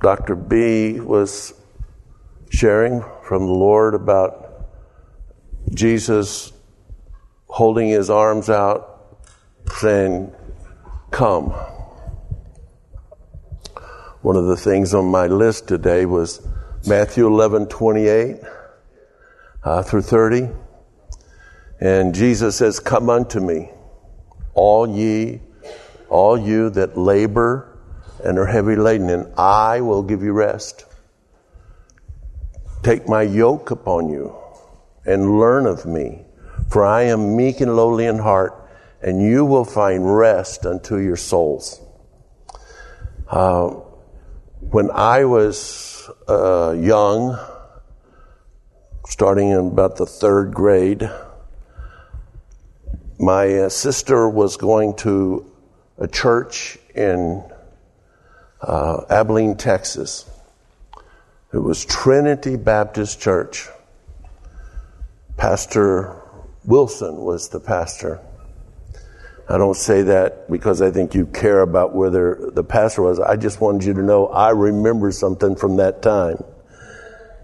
Dr. B was sharing from the Lord about Jesus holding his arms out, saying, Come. One of the things on my list today was Matthew 11 28 uh, through 30. And Jesus says, Come unto me, all ye, all you that labor and are heavy laden, and I will give you rest. Take my yoke upon you and learn of me, for I am meek and lowly in heart, and you will find rest unto your souls. Uh, when I was uh, young, starting in about the third grade, my uh, sister was going to a church in uh, Abilene, Texas. It was Trinity Baptist Church. Pastor Wilson was the pastor. I don't say that because I think you care about whether the pastor was. I just wanted you to know I remember something from that time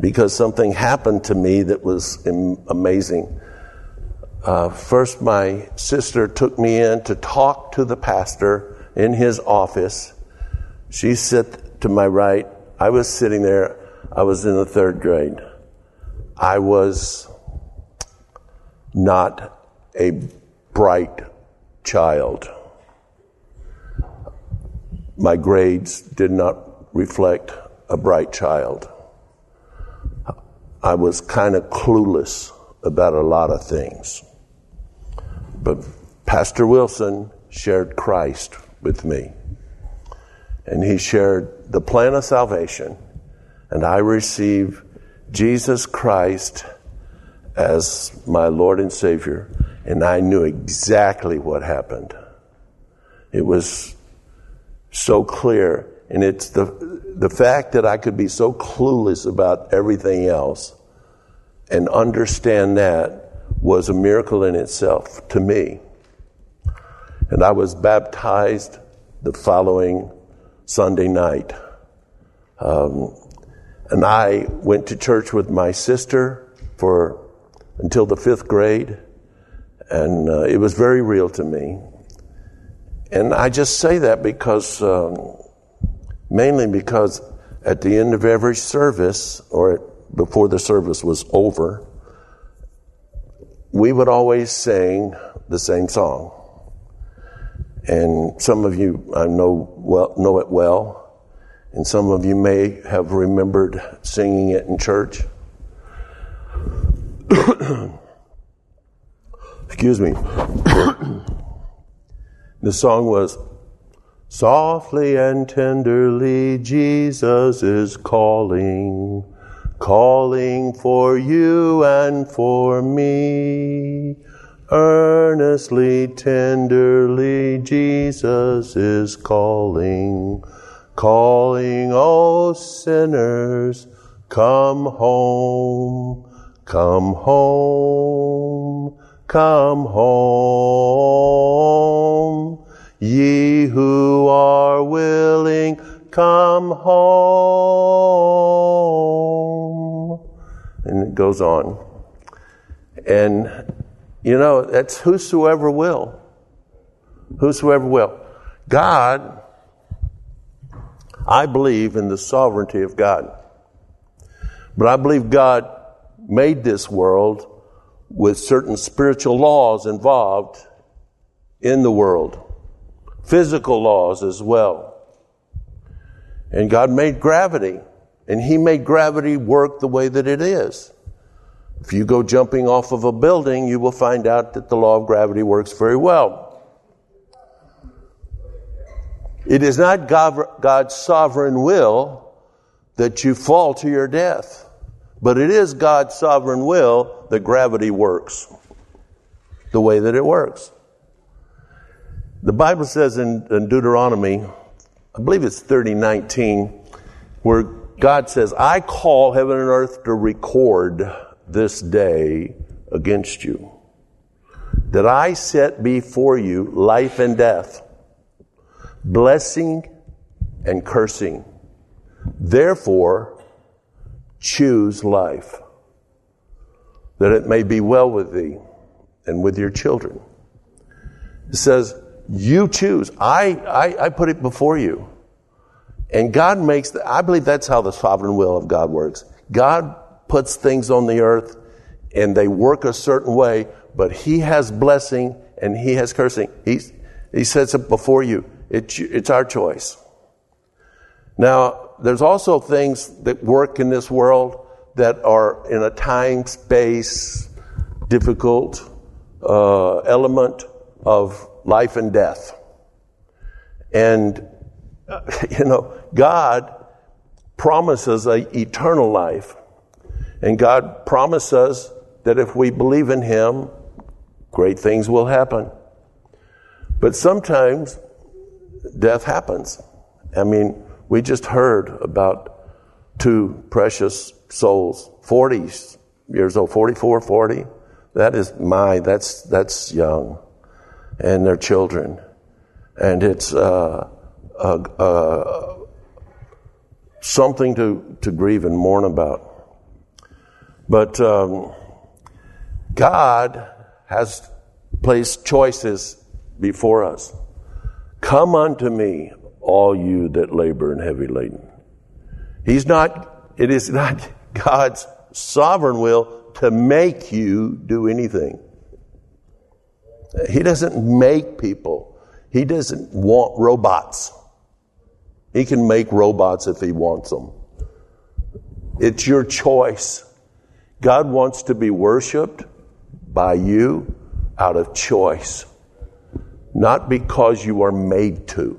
because something happened to me that was amazing. Uh, first, my sister took me in to talk to the pastor in his office. She sat to my right. I was sitting there. I was in the third grade. I was not a bright child. My grades did not reflect a bright child. I was kind of clueless about a lot of things. But Pastor Wilson shared Christ with me. And he shared the plan of salvation. And I received Jesus Christ as my Lord and Savior. And I knew exactly what happened. It was so clear. And it's the, the fact that I could be so clueless about everything else and understand that was a miracle in itself to me. And I was baptized the following Sunday night. Um, and I went to church with my sister for until the fifth grade, and uh, it was very real to me. And I just say that because, um, mainly because at the end of every service, or before the service was over, we would always sing the same song. And some of you I know well, know it well, and some of you may have remembered singing it in church. Excuse me. the song was Softly and tenderly Jesus is calling calling for you and for me. Earnestly, tenderly, Jesus is calling, calling, oh sinners, come home, come home, come home. Ye who are willing, come home. And it goes on. And, you know, that's whosoever will. Whosoever will. God, I believe in the sovereignty of God. But I believe God made this world with certain spiritual laws involved in the world, physical laws as well. And God made gravity, and He made gravity work the way that it is. If you go jumping off of a building, you will find out that the law of gravity works very well. It is not God's sovereign will that you fall to your death, but it is God's sovereign will that gravity works the way that it works. The Bible says in, in Deuteronomy I believe it's 3019, where God says, I call heaven and earth to record this day against you. That I set before you life and death, blessing and cursing. Therefore, choose life, that it may be well with thee and with your children. It says, you choose. I, I, I put it before you. And God makes, the, I believe that's how the sovereign will of God works. God puts things on the earth and they work a certain way, but He has blessing and He has cursing. He's, he sets it before you. It, it's our choice. Now, there's also things that work in this world that are in a time, space, difficult uh, element of life and death. And, you know, God promises a eternal life. And God promises us that if we believe in Him, great things will happen. But sometimes death happens. I mean, we just heard about two precious souls, 40 years old, 44, 40. That is my, that's, that's young. And their children. And it's, uh, uh, uh, something to, to grieve and mourn about. But um, God has placed choices before us. Come unto me, all you that labor and heavy laden. He's not, it is not God's sovereign will to make you do anything. He doesn't make people. He doesn't want robots. He can make robots if he wants them. It's your choice. God wants to be worshiped by you out of choice not because you are made to.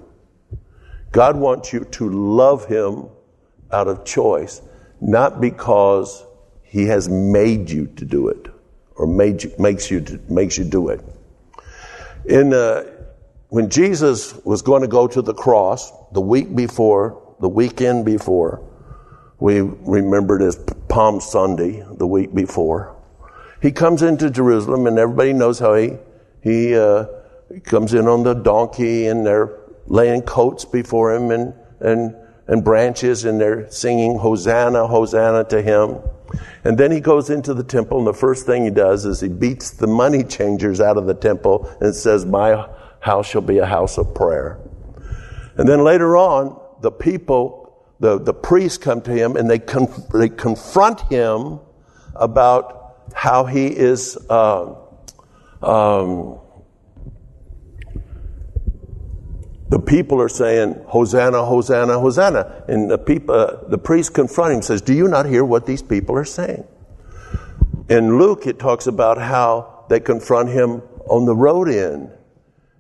God wants you to love Him out of choice, not because He has made you to do it or made you, makes you to, makes you do it. In uh, when Jesus was going to go to the cross the week before, the weekend before, we remembered as Palm Sunday, the week before. He comes into Jerusalem, and everybody knows how he he uh, comes in on the donkey and they're laying coats before him and, and, and branches and they're singing Hosanna, Hosanna to him. And then he goes into the temple and the first thing he does is he beats the money changers out of the temple and says, my house shall be a house of prayer. And then later on, the people, the, the priests come to him and they, conf- they confront him about how he is, uh, um, the people are saying, Hosanna, Hosanna, Hosanna. And the, people, uh, the priest confront him says, Do you not hear what these people are saying? In Luke, it talks about how they confront him on the road in.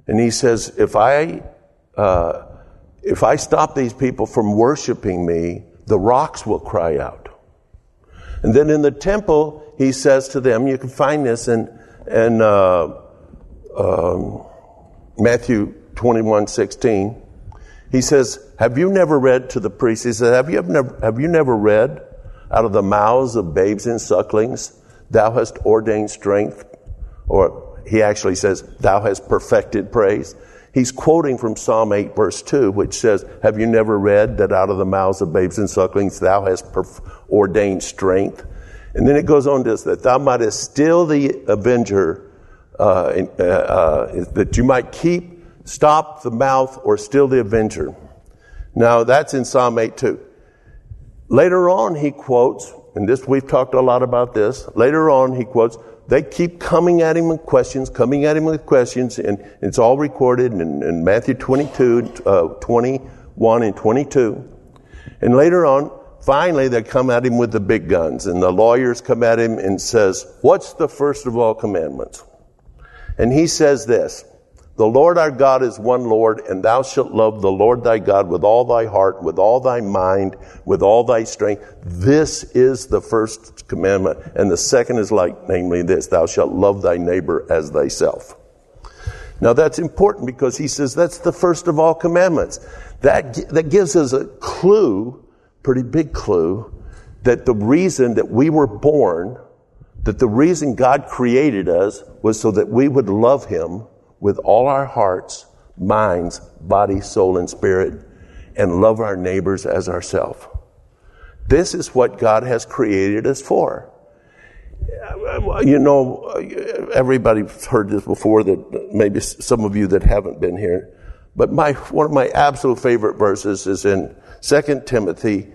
And he says, If I, uh, if I stop these people from worshiping me, the rocks will cry out. And then in the temple, he says to them, you can find this in, in uh, um, Matthew 21 16, he says, Have you never read to the priest? He says, Have you never, have you never read out of the mouths of babes and sucklings, Thou hast ordained strength? Or he actually says, Thou hast perfected praise. He's quoting from Psalm 8, verse 2, which says, Have you never read that out of the mouths of babes and sucklings thou hast perf- ordained strength? And then it goes on to this, that thou mightest still the avenger, uh, uh, uh, that you might keep stop the mouth or still the avenger. Now that's in Psalm 8 too. Later on he quotes, and this we've talked a lot about this. Later on he quotes, they keep coming at him with questions, coming at him with questions, and it's all recorded in, in Matthew 22, uh, 21 and 22. And later on, finally they come at him with the big guns, and the lawyers come at him and says, what's the first of all commandments? And he says this, the Lord our God is one Lord, and thou shalt love the Lord thy God with all thy heart, with all thy mind, with all thy strength. This is the first commandment. And the second is like, namely this, thou shalt love thy neighbor as thyself. Now that's important because he says that's the first of all commandments. That, that gives us a clue, pretty big clue, that the reason that we were born, that the reason God created us was so that we would love him with all our hearts, minds, body, soul, and spirit, and love our neighbors as ourselves. This is what God has created us for. You know, everybody's heard this before that maybe some of you that haven't been here. But my, one of my absolute favorite verses is in 2 Timothy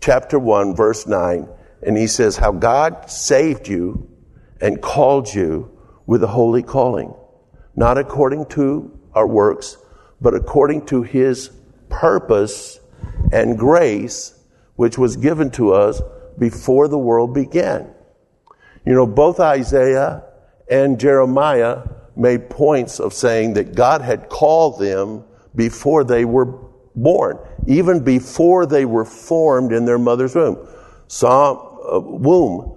chapter 1 verse 9. And he says how God saved you and called you with a holy calling, not according to our works, but according to his purpose and grace, which was given to us before the world began. You know, both Isaiah and Jeremiah made points of saying that God had called them before they were born, even before they were formed in their mother's womb. Psalm uh, womb.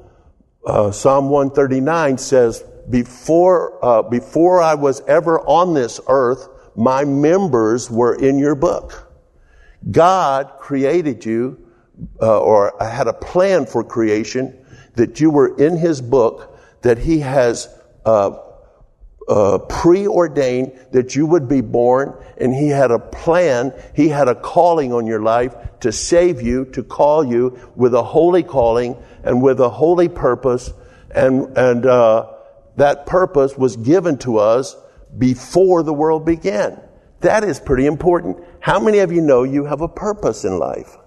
Uh, Psalm 139 says, before, uh, before I was ever on this earth, my members were in your book. God created you, uh, or had a plan for creation, that you were in his book, that he has uh, uh, preordained that you would be born, and He had a plan, He had a calling on your life to save you, to call you with a holy calling and with a holy purpose, and and uh, that purpose was given to us before the world began. That is pretty important. How many of you know you have a purpose in life?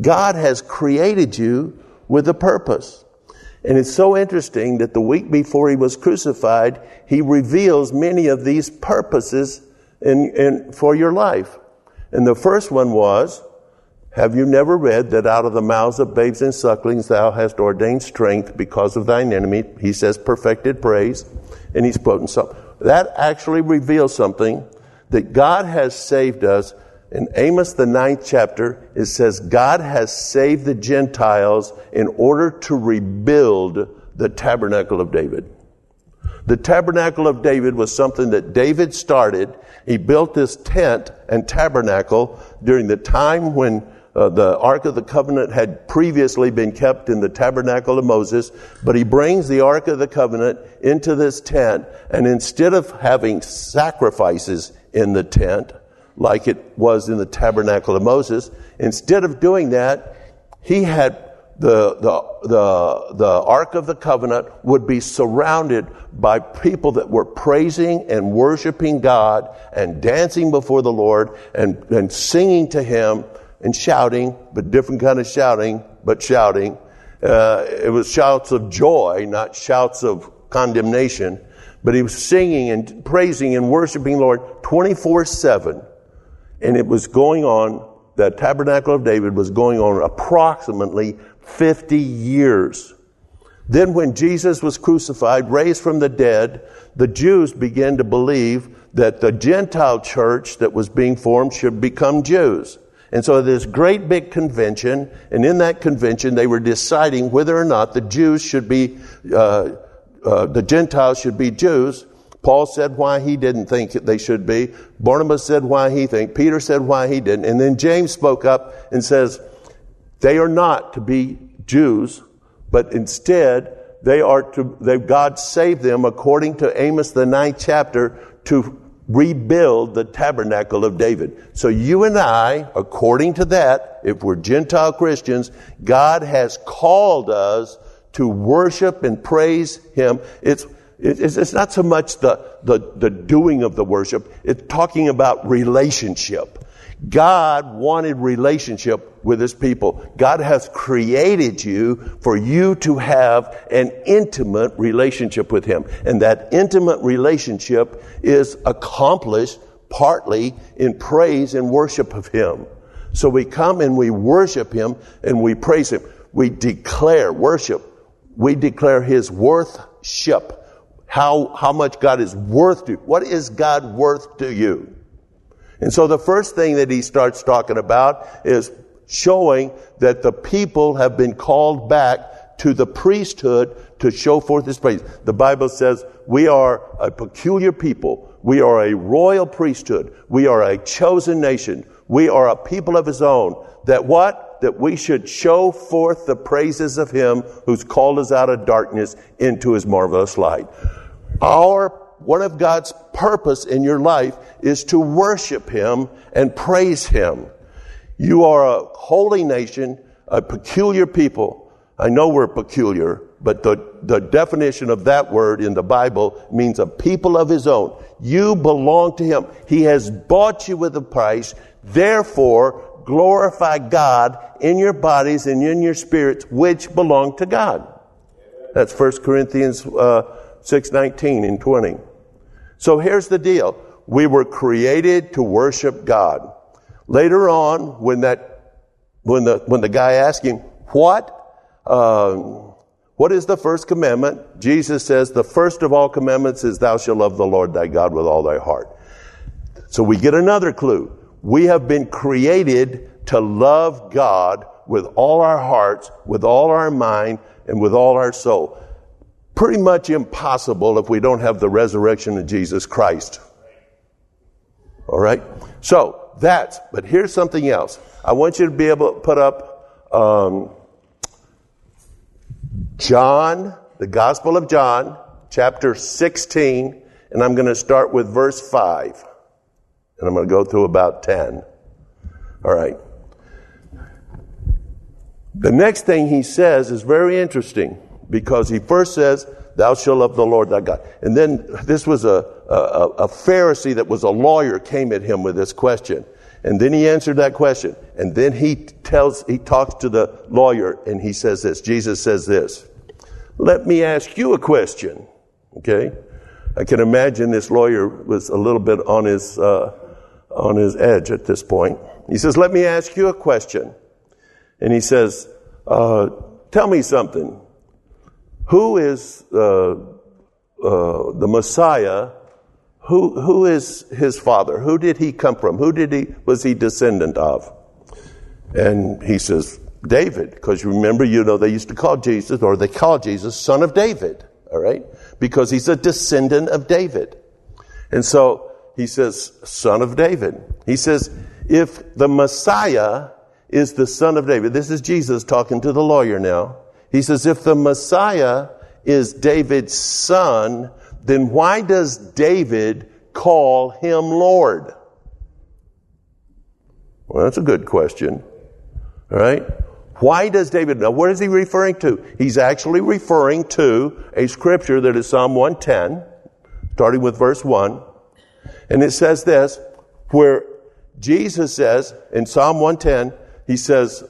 God has created you with a purpose. And it's so interesting that the week before he was crucified, he reveals many of these purposes in, in, for your life. And the first one was, have you never read that out of the mouths of babes and sucklings thou hast ordained strength because of thine enemy? He says perfected praise, and he's quoting something. That actually reveals something that God has saved us in Amos, the ninth chapter, it says, God has saved the Gentiles in order to rebuild the tabernacle of David. The tabernacle of David was something that David started. He built this tent and tabernacle during the time when uh, the Ark of the Covenant had previously been kept in the tabernacle of Moses, but he brings the Ark of the Covenant into this tent, and instead of having sacrifices in the tent, like it was in the tabernacle of Moses. Instead of doing that, he had the, the, the, the Ark of the Covenant would be surrounded by people that were praising and worshiping God and dancing before the Lord and, and singing to Him and shouting, but different kind of shouting, but shouting. Uh, it was shouts of joy, not shouts of condemnation. But he was singing and praising and worshiping Lord 24 7 and it was going on, the tabernacle of David was going on approximately 50 years. Then, when Jesus was crucified, raised from the dead, the Jews began to believe that the Gentile church that was being formed should become Jews. And so this great big convention, and in that convention they were deciding whether or not the Jews should be, uh, uh, the Gentiles should be Jews. Paul said why he didn't think they should be. Barnabas said why he think. Peter said why he didn't. And then James spoke up and says, they are not to be Jews, but instead they are to, they, God saved them according to Amos the ninth chapter to rebuild the tabernacle of David. So you and I, according to that, if we're Gentile Christians, God has called us to worship and praise Him. It's, it's not so much the, the, the doing of the worship, it's talking about relationship. God wanted relationship with his people. God has created you for you to have an intimate relationship with him. And that intimate relationship is accomplished partly in praise and worship of him. So we come and we worship him and we praise him. We declare worship. We declare his worthship how, how much God is worth to you. What is God worth to you? And so the first thing that he starts talking about is showing that the people have been called back to the priesthood to show forth his praise. The Bible says we are a peculiar people. We are a royal priesthood. We are a chosen nation. We are a people of his own. That what? That we should show forth the praises of him who's called us out of darkness into his marvelous light. Our, one of God's purpose in your life is to worship Him and praise Him. You are a holy nation, a peculiar people. I know we're peculiar, but the, the definition of that word in the Bible means a people of his own. You belong to him. He has bought you with a price. Therefore, glorify God in your bodies and in your spirits, which belong to God. That's 1 Corinthians uh, 6, 19 and 20. So here's the deal. We were created to worship God. Later on, when that, when the, when the guy asked him, what, um, what is the first commandment? Jesus says, the first of all commandments is thou shalt love the Lord thy God with all thy heart. So we get another clue. We have been created to love God with all our hearts, with all our mind, and with all our soul. Pretty much impossible if we don't have the resurrection of Jesus Christ. All right? So, that's, but here's something else. I want you to be able to put up um, John, the Gospel of John, chapter 16, and I'm going to start with verse 5. And I'm going to go through about 10. All right. The next thing he says is very interesting because he first says, Thou shalt love the Lord thy God. And then this was a, a, a Pharisee that was a lawyer came at him with this question. And then he answered that question. And then he tells, he talks to the lawyer and he says this. Jesus says this. Let me ask you a question. Okay. I can imagine this lawyer was a little bit on his, uh, on his edge at this point. He says, let me ask you a question. And he says, uh, tell me something. Who is, uh, uh the Messiah who, who is his father? Who did he come from? Who did he, was he descendant of? And he says, David, because remember, you know, they used to call Jesus, or they call Jesus son of David, all right? Because he's a descendant of David. And so he says, son of David. He says, if the Messiah is the son of David, this is Jesus talking to the lawyer now. He says, if the Messiah is David's son, then why does David call him Lord? Well, that's a good question. All right? Why does David, now what is he referring to? He's actually referring to a scripture that is Psalm 110, starting with verse 1. And it says this, where Jesus says in Psalm 110, he says,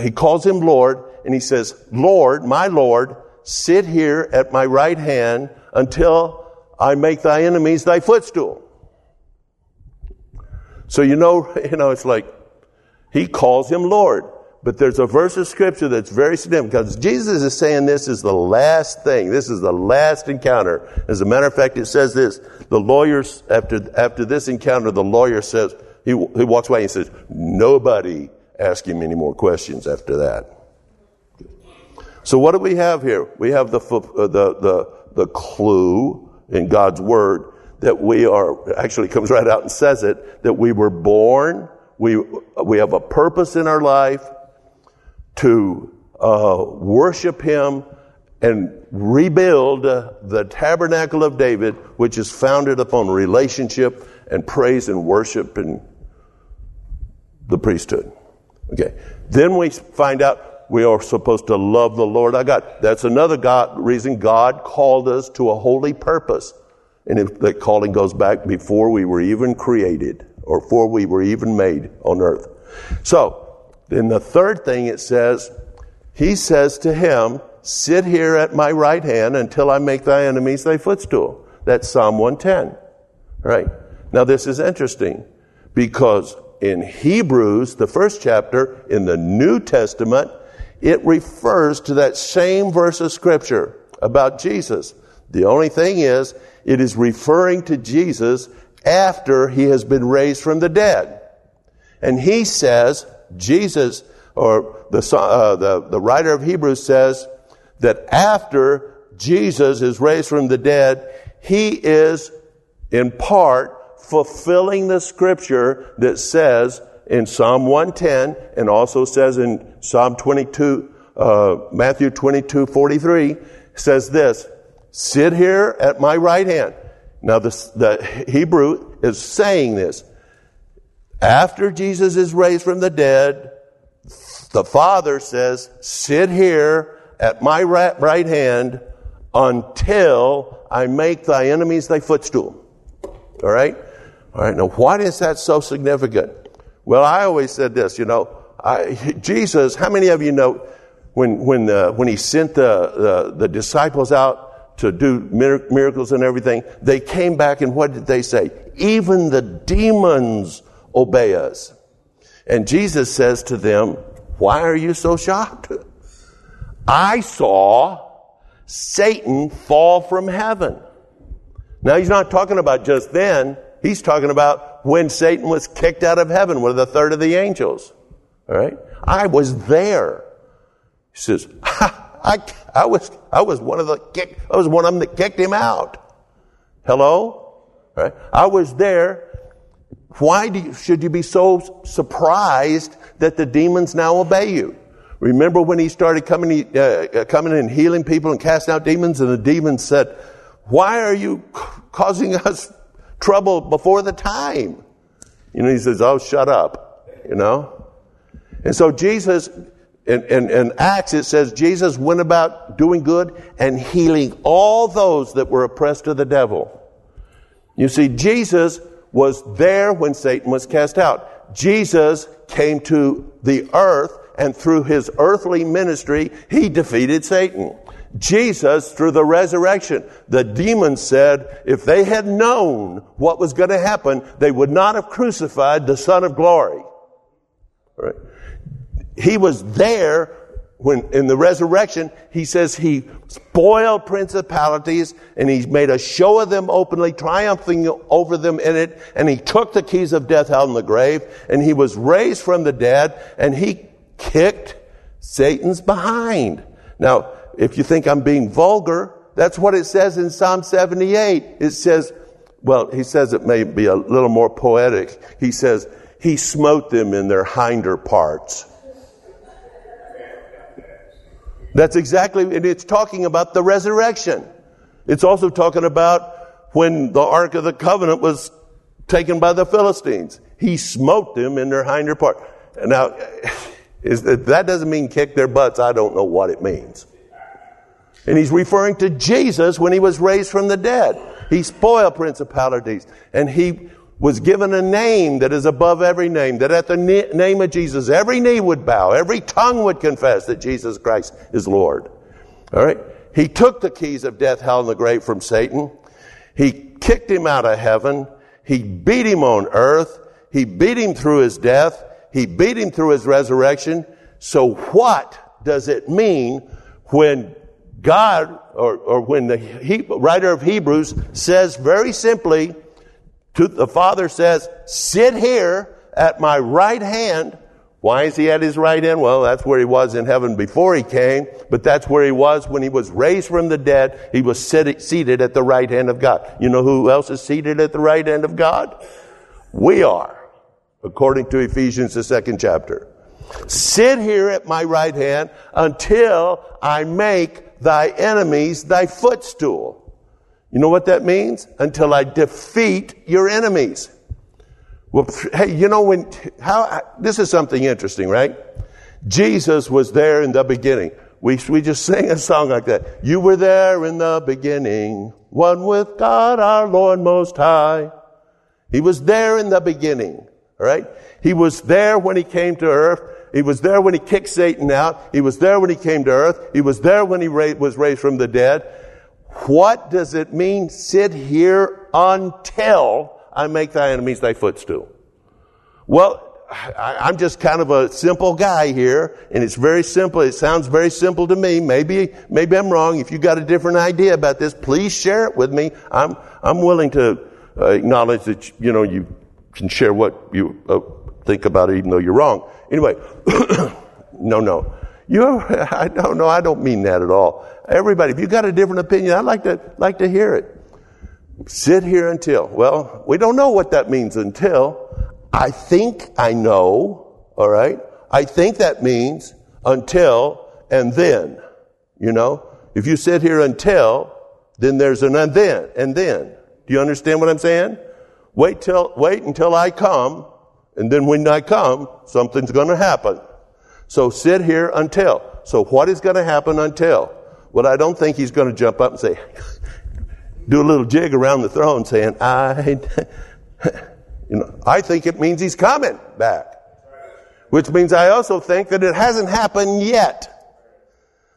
he calls him Lord, and he says, Lord, my Lord, sit here at my right hand until I make thy enemies thy footstool. So you know, you know, it's like he calls him Lord. But there's a verse of scripture that's very significant because Jesus is saying this is the last thing. This is the last encounter. As a matter of fact, it says this. The lawyers, after, after this encounter, the lawyer says, he, he walks away and says, nobody ask him any more questions after that. So what do we have here? We have the, uh, the, the, the clue in God's Word that we are, actually comes right out and says it, that we were born, we, we have a purpose in our life to uh, worship Him and rebuild uh, the tabernacle of David, which is founded upon relationship and praise and worship and the priesthood. Okay. Then we find out we are supposed to love the Lord our God. That's another God, reason God called us to a holy purpose. And if that calling goes back before we were even created or before we were even made on earth. So, then the third thing it says, he says to him, sit here at my right hand until I make thy enemies thy footstool. That's Psalm 110. Right? Now this is interesting because in Hebrews, the first chapter in the New Testament, it refers to that same verse of scripture about Jesus. The only thing is, it is referring to Jesus after he has been raised from the dead. And he says, Jesus, or the, uh, the, the writer of Hebrews says that after Jesus is raised from the dead, he is in part fulfilling the scripture that says in Psalm 110 and also says in Psalm 22, uh, Matthew 22, 43 says this, sit here at my right hand. Now the, the Hebrew is saying this. After Jesus is raised from the dead, The Father says, sit here at my right hand until I make thy enemies thy footstool. All right? All right. Now, why is that so significant? Well, I always said this, you know, I, Jesus, how many of you know when, when, uh, when he sent the, the, the disciples out to do miracles and everything, they came back and what did they say? Even the demons obey us. And Jesus says to them, why are you so shocked? I saw Satan fall from heaven. Now he's not talking about just then. He's talking about when Satan was kicked out of heaven with a third of the angels. All right? I was there. He says, I, I, was, I was one of the kick, I was one of them that kicked him out. Hello? All right? I was there. Why you, should you be so surprised that the demons now obey you? Remember when he started coming, uh, uh coming and healing people and casting out demons, and the demons said, "Why are you causing us trouble before the time?" You know, he says, "Oh, shut up," you know. And so Jesus, in, in, in Acts, it says Jesus went about doing good and healing all those that were oppressed of the devil. You see, Jesus was there when Satan was cast out. Jesus came to the earth and through his earthly ministry, he defeated Satan. Jesus, through the resurrection, the demons said if they had known what was going to happen, they would not have crucified the Son of Glory. Right? He was there when in the resurrection, he says he spoiled principalities and he made a show of them openly, triumphing over them in it, and he took the keys of death, out in the grave, and he was raised from the dead, and he kicked Satan's behind. Now, if you think I'm being vulgar, that's what it says in Psalm 78. It says, well, he says it may be a little more poetic. He says, he smote them in their hinder parts. That's exactly, and it's talking about the resurrection. It's also talking about when the Ark of the Covenant was taken by the Philistines. He smote them in their hinder part. Now, that doesn't mean kick their butts. I don't know what it means. And he's referring to Jesus when he was raised from the dead. He spoiled principalities and he was given a name that is above every name, that at the name of Jesus, every knee would bow, every tongue would confess that Jesus Christ is Lord. All right? He took the keys of death, hell, and the grave from Satan. He kicked him out of heaven. He beat him on earth. He beat him through his death. He beat him through his resurrection. So what does it mean when God, or, or when the he, writer of Hebrews says very simply, to, the Father says, sit here at my right hand. Why is he at his right hand? Well, that's where he was in heaven before he came, but that's where he was when he was raised from the dead. He was seated at the right hand of God. You know who else is seated at the right hand of God? We are, according to Ephesians, the second chapter. Sit here at my right hand until I make thy enemies thy footstool. You know what that means? Until I defeat your enemies. Well, hey, you know when, how, this is something interesting, right? Jesus was there in the beginning. We, we just sang a song like that. You were there in the beginning, one with God our Lord Most High. He was there in the beginning, right? He was there when he came to earth. He was there when he kicked Satan out. He was there when he came to earth. He was there when he ra- was raised from the dead. What does it mean, sit here until I make thy enemies thy footstool? Well, I'm just kind of a simple guy here, and it's very simple. It sounds very simple to me. Maybe, maybe I'm wrong. If you've got a different idea about this, please share it with me. I'm, I'm willing to uh, acknowledge that, you know, you can share what you uh, think about it, even though you're wrong. Anyway, no, no. You, I don't know. I don't mean that at all. Everybody, if you got a different opinion, I'd like to like to hear it. Sit here until. Well, we don't know what that means until. I think I know. All right. I think that means until and then. You know, if you sit here until, then there's an and then and then. Do you understand what I'm saying? Wait till wait until I come, and then when I come, something's going to happen. So sit here until. So what is going to happen until? Well, I don't think he's going to jump up and say, do a little jig around the throne saying, I, you know, I think it means he's coming back. Which means I also think that it hasn't happened yet.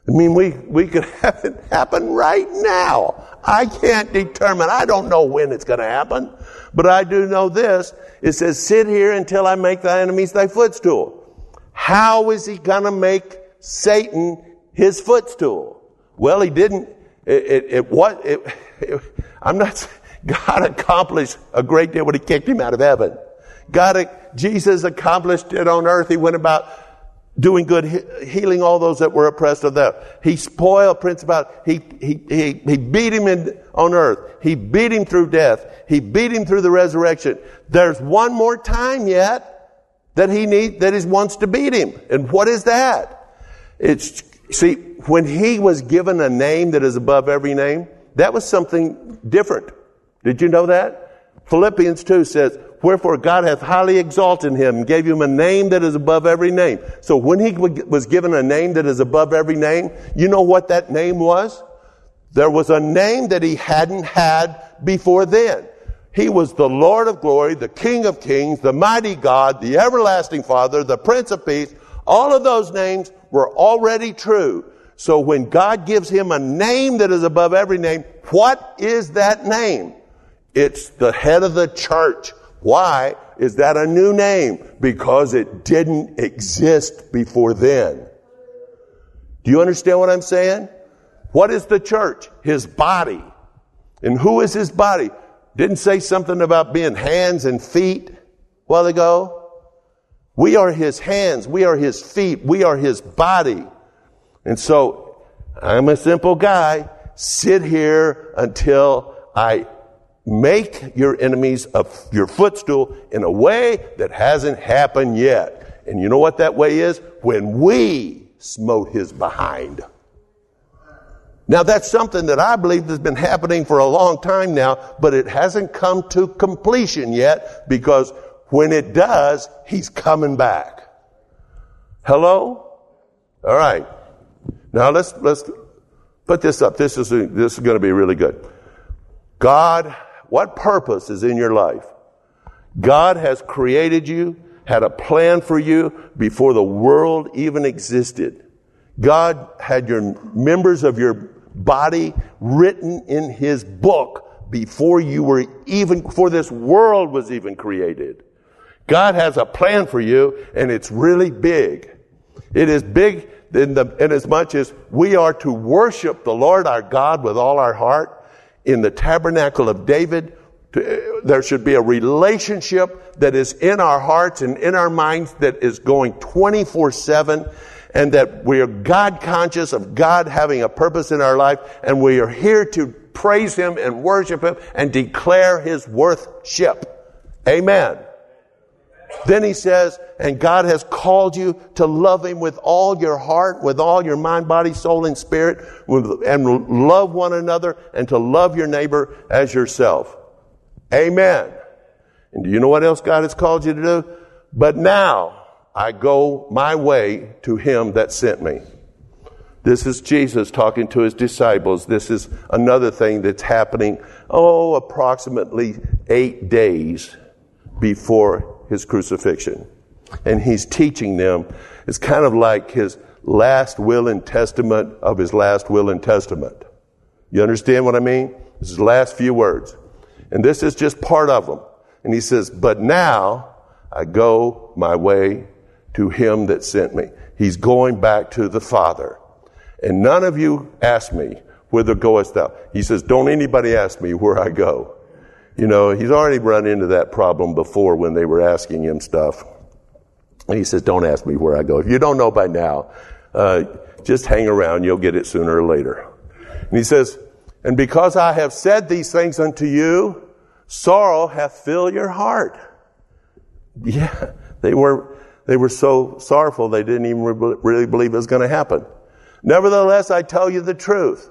I mean, we, we could have it happen right now. I can't determine. I don't know when it's going to happen. But I do know this. It says, sit here until I make thy enemies thy footstool. How is he to make Satan his footstool? Well, he didn't. It, it, it what? It, it, I'm not. God accomplished a great deal when he kicked him out of heaven. God, Jesus accomplished it on earth. He went about doing good, healing all those that were oppressed of that. He spoiled principality. He, he, he, he beat him in, on earth. He beat him through death. He beat him through the resurrection. There's one more time yet that he need, that he wants to beat him. And what is that? It's, see, when he was given a name that is above every name, that was something different. Did you know that? Philippians 2 says, Wherefore God hath highly exalted him and gave him a name that is above every name. So when he was given a name that is above every name, you know what that name was? There was a name that he hadn't had before then. He was the Lord of glory, the King of kings, the mighty God, the everlasting Father, the Prince of Peace. All of those names were already true. So when God gives him a name that is above every name, what is that name? It's the head of the church. Why is that a new name? Because it didn't exist before then. Do you understand what I'm saying? What is the church? His body. And who is his body? Didn't say something about being hands and feet a while ago? We are his hands. We are his feet. We are his body. And so I'm a simple guy. Sit here until I make your enemies a, your footstool in a way that hasn't happened yet. And you know what that way is? When we smote his behind. Now that's something that I believe has been happening for a long time now, but it hasn't come to completion yet because when it does, he's coming back. Hello? All right. Now let's, let's put this up. This is, this is going to be really good. God what purpose is in your life? God has created you, had a plan for you before the world even existed. God had your members of your body written in His book before you were even, before this world was even created. God has a plan for you and it's really big. It is big in, the, in as much as we are to worship the Lord our God with all our heart in the tabernacle of David, eh, there should be a relationship that is in our hearts and in our minds that is going 24 7 and that we are God conscious of God having a purpose in our life and we are here to praise Him and worship Him and declare His worthship. Amen. Then he says, and God has called you to love him with all your heart, with all your mind, body, soul, and spirit, and love one another and to love your neighbor as yourself. Amen. And do you know what else God has called you to do? But now I go my way to him that sent me. This is Jesus talking to his disciples. This is another thing that's happening, oh, approximately eight days before his crucifixion. And he's teaching them. It's kind of like his last will and testament of his last will and testament. You understand what I mean? This is the last few words. And this is just part of them. And he says, But now I go my way to him that sent me. He's going back to the Father. And none of you ask me, Whither goest thou? He says, Don't anybody ask me where I go. You know, he's already run into that problem before when they were asking him stuff. And he says, Don't ask me where I go. If you don't know by now, uh, just hang around. You'll get it sooner or later. And he says, And because I have said these things unto you, sorrow hath filled your heart. Yeah, they were, they were so sorrowful they didn't even really believe it was going to happen. Nevertheless, I tell you the truth.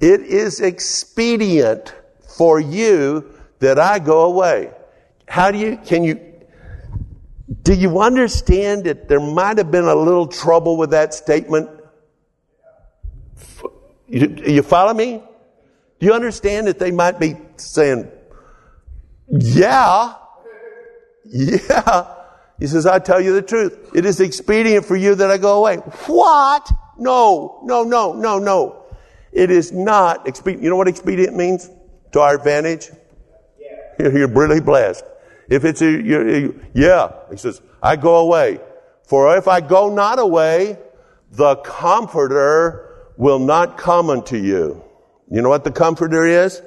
It is expedient for you that I go away. How do you, can you, Do you understand that there might have been a little trouble with that statement? You, you follow me? Do you understand that they might be saying, yeah, yeah. He says, I tell you the truth. It is expedient for you that I go away. What? No, no, no, no, no. It is not expedient. You know what expedient means? To our advantage? You're really blessed. If it's a, you're, yeah, he says, I go away. For if I go not away, the comforter will not come unto you. You know what the comforter is?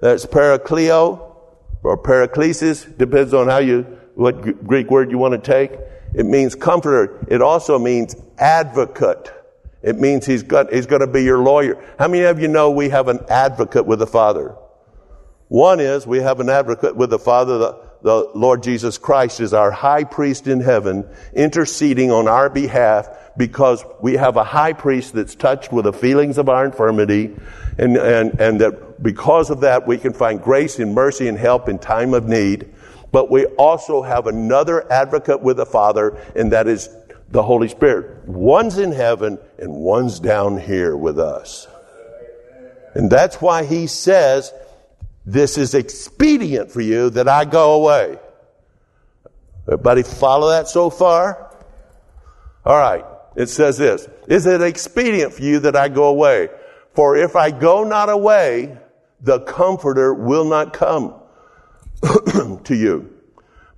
That's parakleo or paraklesis, depends on how you, what Greek word you want to take. It means comforter. It also means advocate. It means he's got, he's going to be your lawyer. How many of you know we have an advocate with the Father? One is we have an advocate with the Father. The, the Lord Jesus Christ is our high priest in heaven, interceding on our behalf because we have a high priest that's touched with the feelings of our infirmity and, and, and that because of that we can find grace and mercy and help in time of need. But we also have another advocate with the Father, and that is the Holy Spirit. One's in heaven and one's down here with us. And that's why he says, this is expedient for you that I go away. Everybody follow that so far? All right. It says this, is it expedient for you that I go away? For if I go not away, the comforter will not come to you.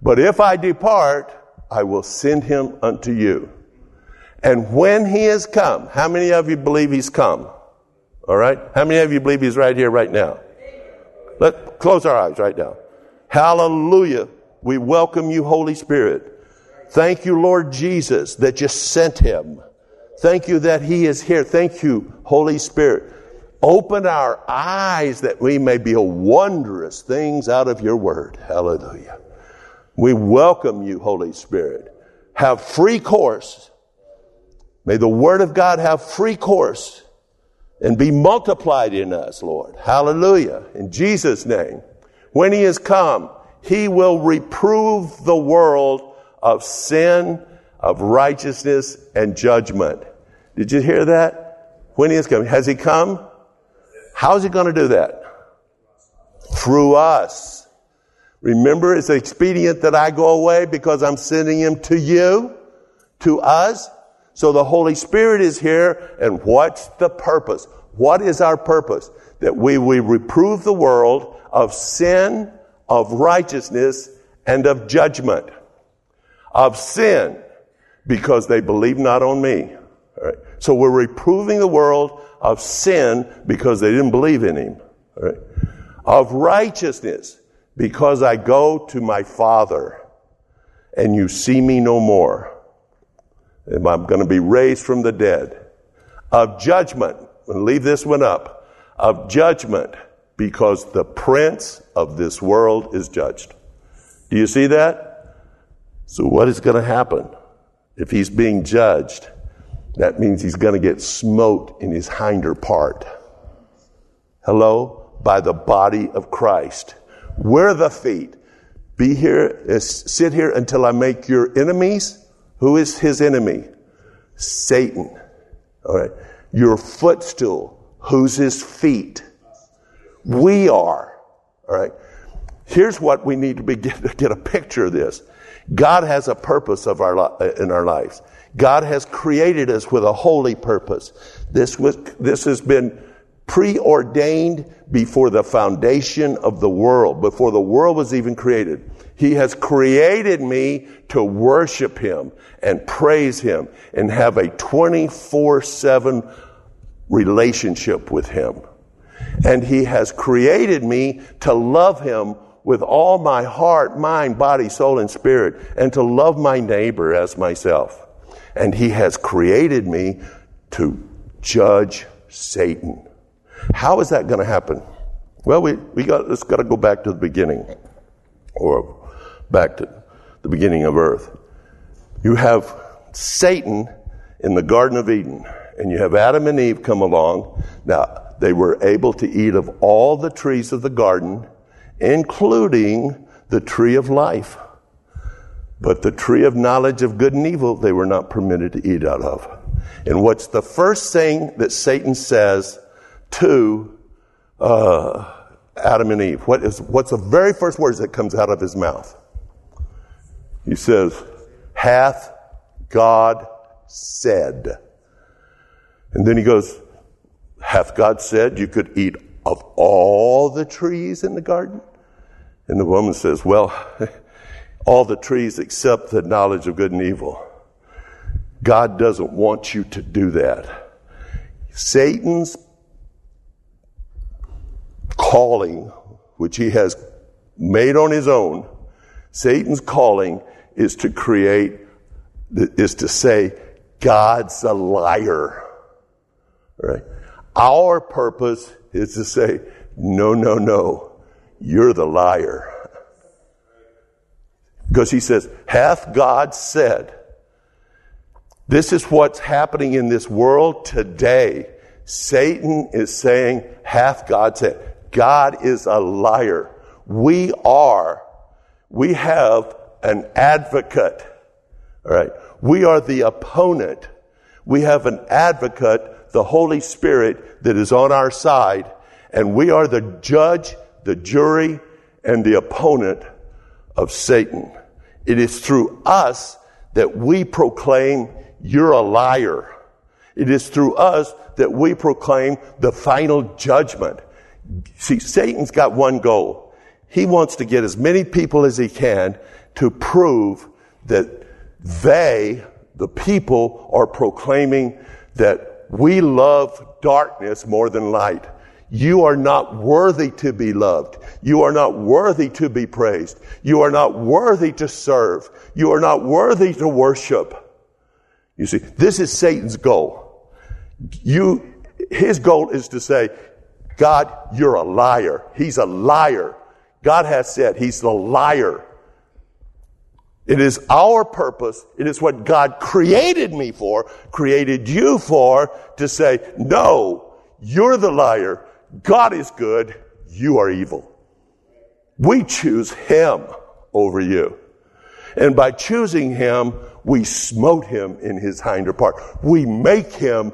But if I depart, I will send him unto you. And when he has come, how many of you believe he's come? All right? How many of you believe he's right here, right now? Let's close our eyes right now. Hallelujah. We welcome you, Holy Spirit. Thank you, Lord Jesus, that you sent him. Thank you that he is here. Thank you, Holy Spirit. Open our eyes that we may behold wondrous things out of your word. Hallelujah. We welcome you, Holy Spirit. Have free course. May the Word of God have free course and be multiplied in us, Lord. Hallelujah. In Jesus' name. When He has come, He will reprove the world of sin, of righteousness, and judgment. Did you hear that? When He has come. Has He come? How's He going to do that? Through us. Remember, it's expedient that I go away because I'm sending him to you, to us. So the Holy Spirit is here, and what's the purpose? What is our purpose? That we, we reprove the world of sin, of righteousness, and of judgment. Of sin, because they believe not on me. So we're reproving the world of sin because they didn't believe in him. Of righteousness because I go to my Father and you see me no more. And I'm going to be raised from the dead. Of judgment, and leave this one up, of judgment because the prince of this world is judged. Do you see that? So what is going to happen? If he's being judged, that means he's going to get smote in his hinder part. Hello? By the body of Christ. We're the feet. Be here, uh, sit here until I make your enemies. Who is his enemy? Satan. All right. Your footstool. Who's his feet? We are. All right. Here's what we need to be, get, get a picture of this. God has a purpose of our, uh, in our lives. God has created us with a holy purpose. This was, this has been preordained before the foundation of the world, before the world was even created. He has created me to worship Him and praise Him and have a 24 7 relationship with Him. And He has created me to love Him with all my heart, mind, body, soul, and spirit, and to love my neighbor as myself. And He has created me to judge Satan. How is that going to happen? Well, we, we got, let's got to go back to the beginning, or back to the beginning of earth. You have Satan in the Garden of Eden, and you have Adam and Eve come along. Now, they were able to eat of all the trees of the garden, including the tree of life. But the tree of knowledge of good and evil, they were not permitted to eat out of. And what's the first thing that Satan says to uh, Adam and Eve? What is, what's the very first words that comes out of his mouth? He says, Hath God said. And then he goes, Hath God said you could eat of all the trees in the garden? And the woman says, Well, all the trees except the knowledge of good and evil. God doesn't want you to do that. Satan's calling, which he has made on his own, Satan's calling is to create, is to say, God's a liar. Right? Our purpose is to say, no, no, no, you're the liar. Because he says, hath God said, this is what's happening in this world today. Satan is saying, hath God said, God is a liar. We are, we have an advocate. All right. We are the opponent. We have an advocate, the Holy Spirit, that is on our side. And we are the judge, the jury, and the opponent of Satan. It is through us that we proclaim, you're a liar. It is through us that we proclaim the final judgment. See, Satan's got one goal. He wants to get as many people as he can to prove that they, the people, are proclaiming that we love darkness more than light. You are not worthy to be loved. You are not worthy to be praised. You are not worthy to serve. You are not worthy to worship. You see, this is Satan's goal. You, his goal is to say, God, you're a liar. He's a liar. God has said he's the liar. It is our purpose. It is what God created me for, created you for, to say, no, you're the liar. God is good. You are evil. We choose him over you. And by choosing him, we smote him in his hinder part. We make him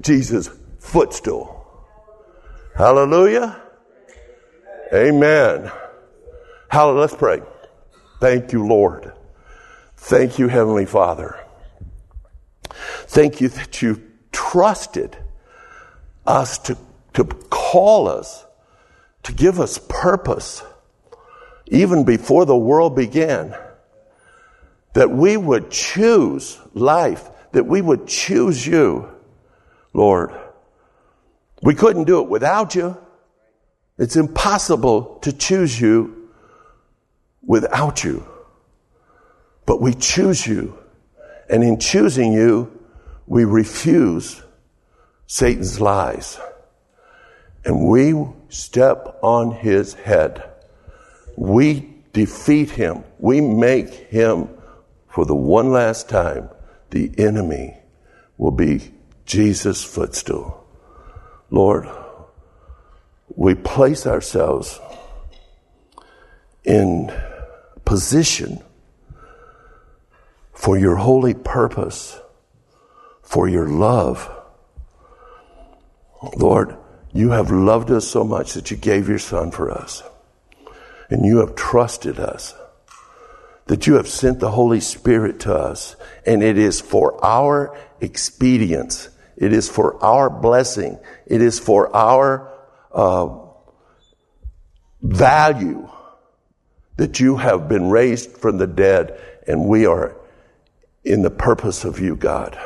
Jesus' footstool. Hallelujah. Amen. Hallelujah. Let's pray. Thank you, Lord. Thank you, Heavenly Father. Thank you that you trusted us to, to call us, to give us purpose, even before the world began. That we would choose life, that we would choose you, Lord. We couldn't do it without you. It's impossible to choose you without you. But we choose you. And in choosing you, we refuse Satan's lies. And we step on his head. We defeat him. We make him, for the one last time, the enemy will be Jesus' footstool. Lord, we place ourselves in position for your holy purpose, for your love. Lord, you have loved us so much that you gave your son for us. And you have trusted us. That you have sent the Holy Spirit to us. And it is for our expedience it is for our blessing. It is for our uh, value that you have been raised from the dead and we are in the purpose of you, God.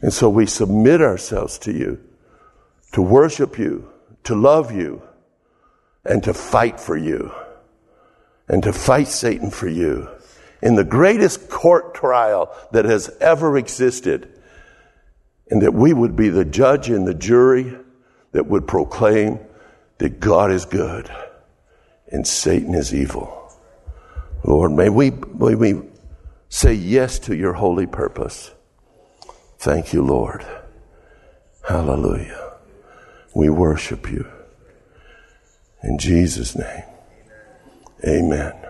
And so we submit ourselves to you to worship you, to love you, and to fight for you, and to fight Satan for you. In the greatest court trial that has ever existed, and that we would be the judge and the jury that would proclaim that God is good and Satan is evil. Lord, may we, may we say yes to your holy purpose. Thank you, Lord. Hallelujah. We worship you. In Jesus' name, amen.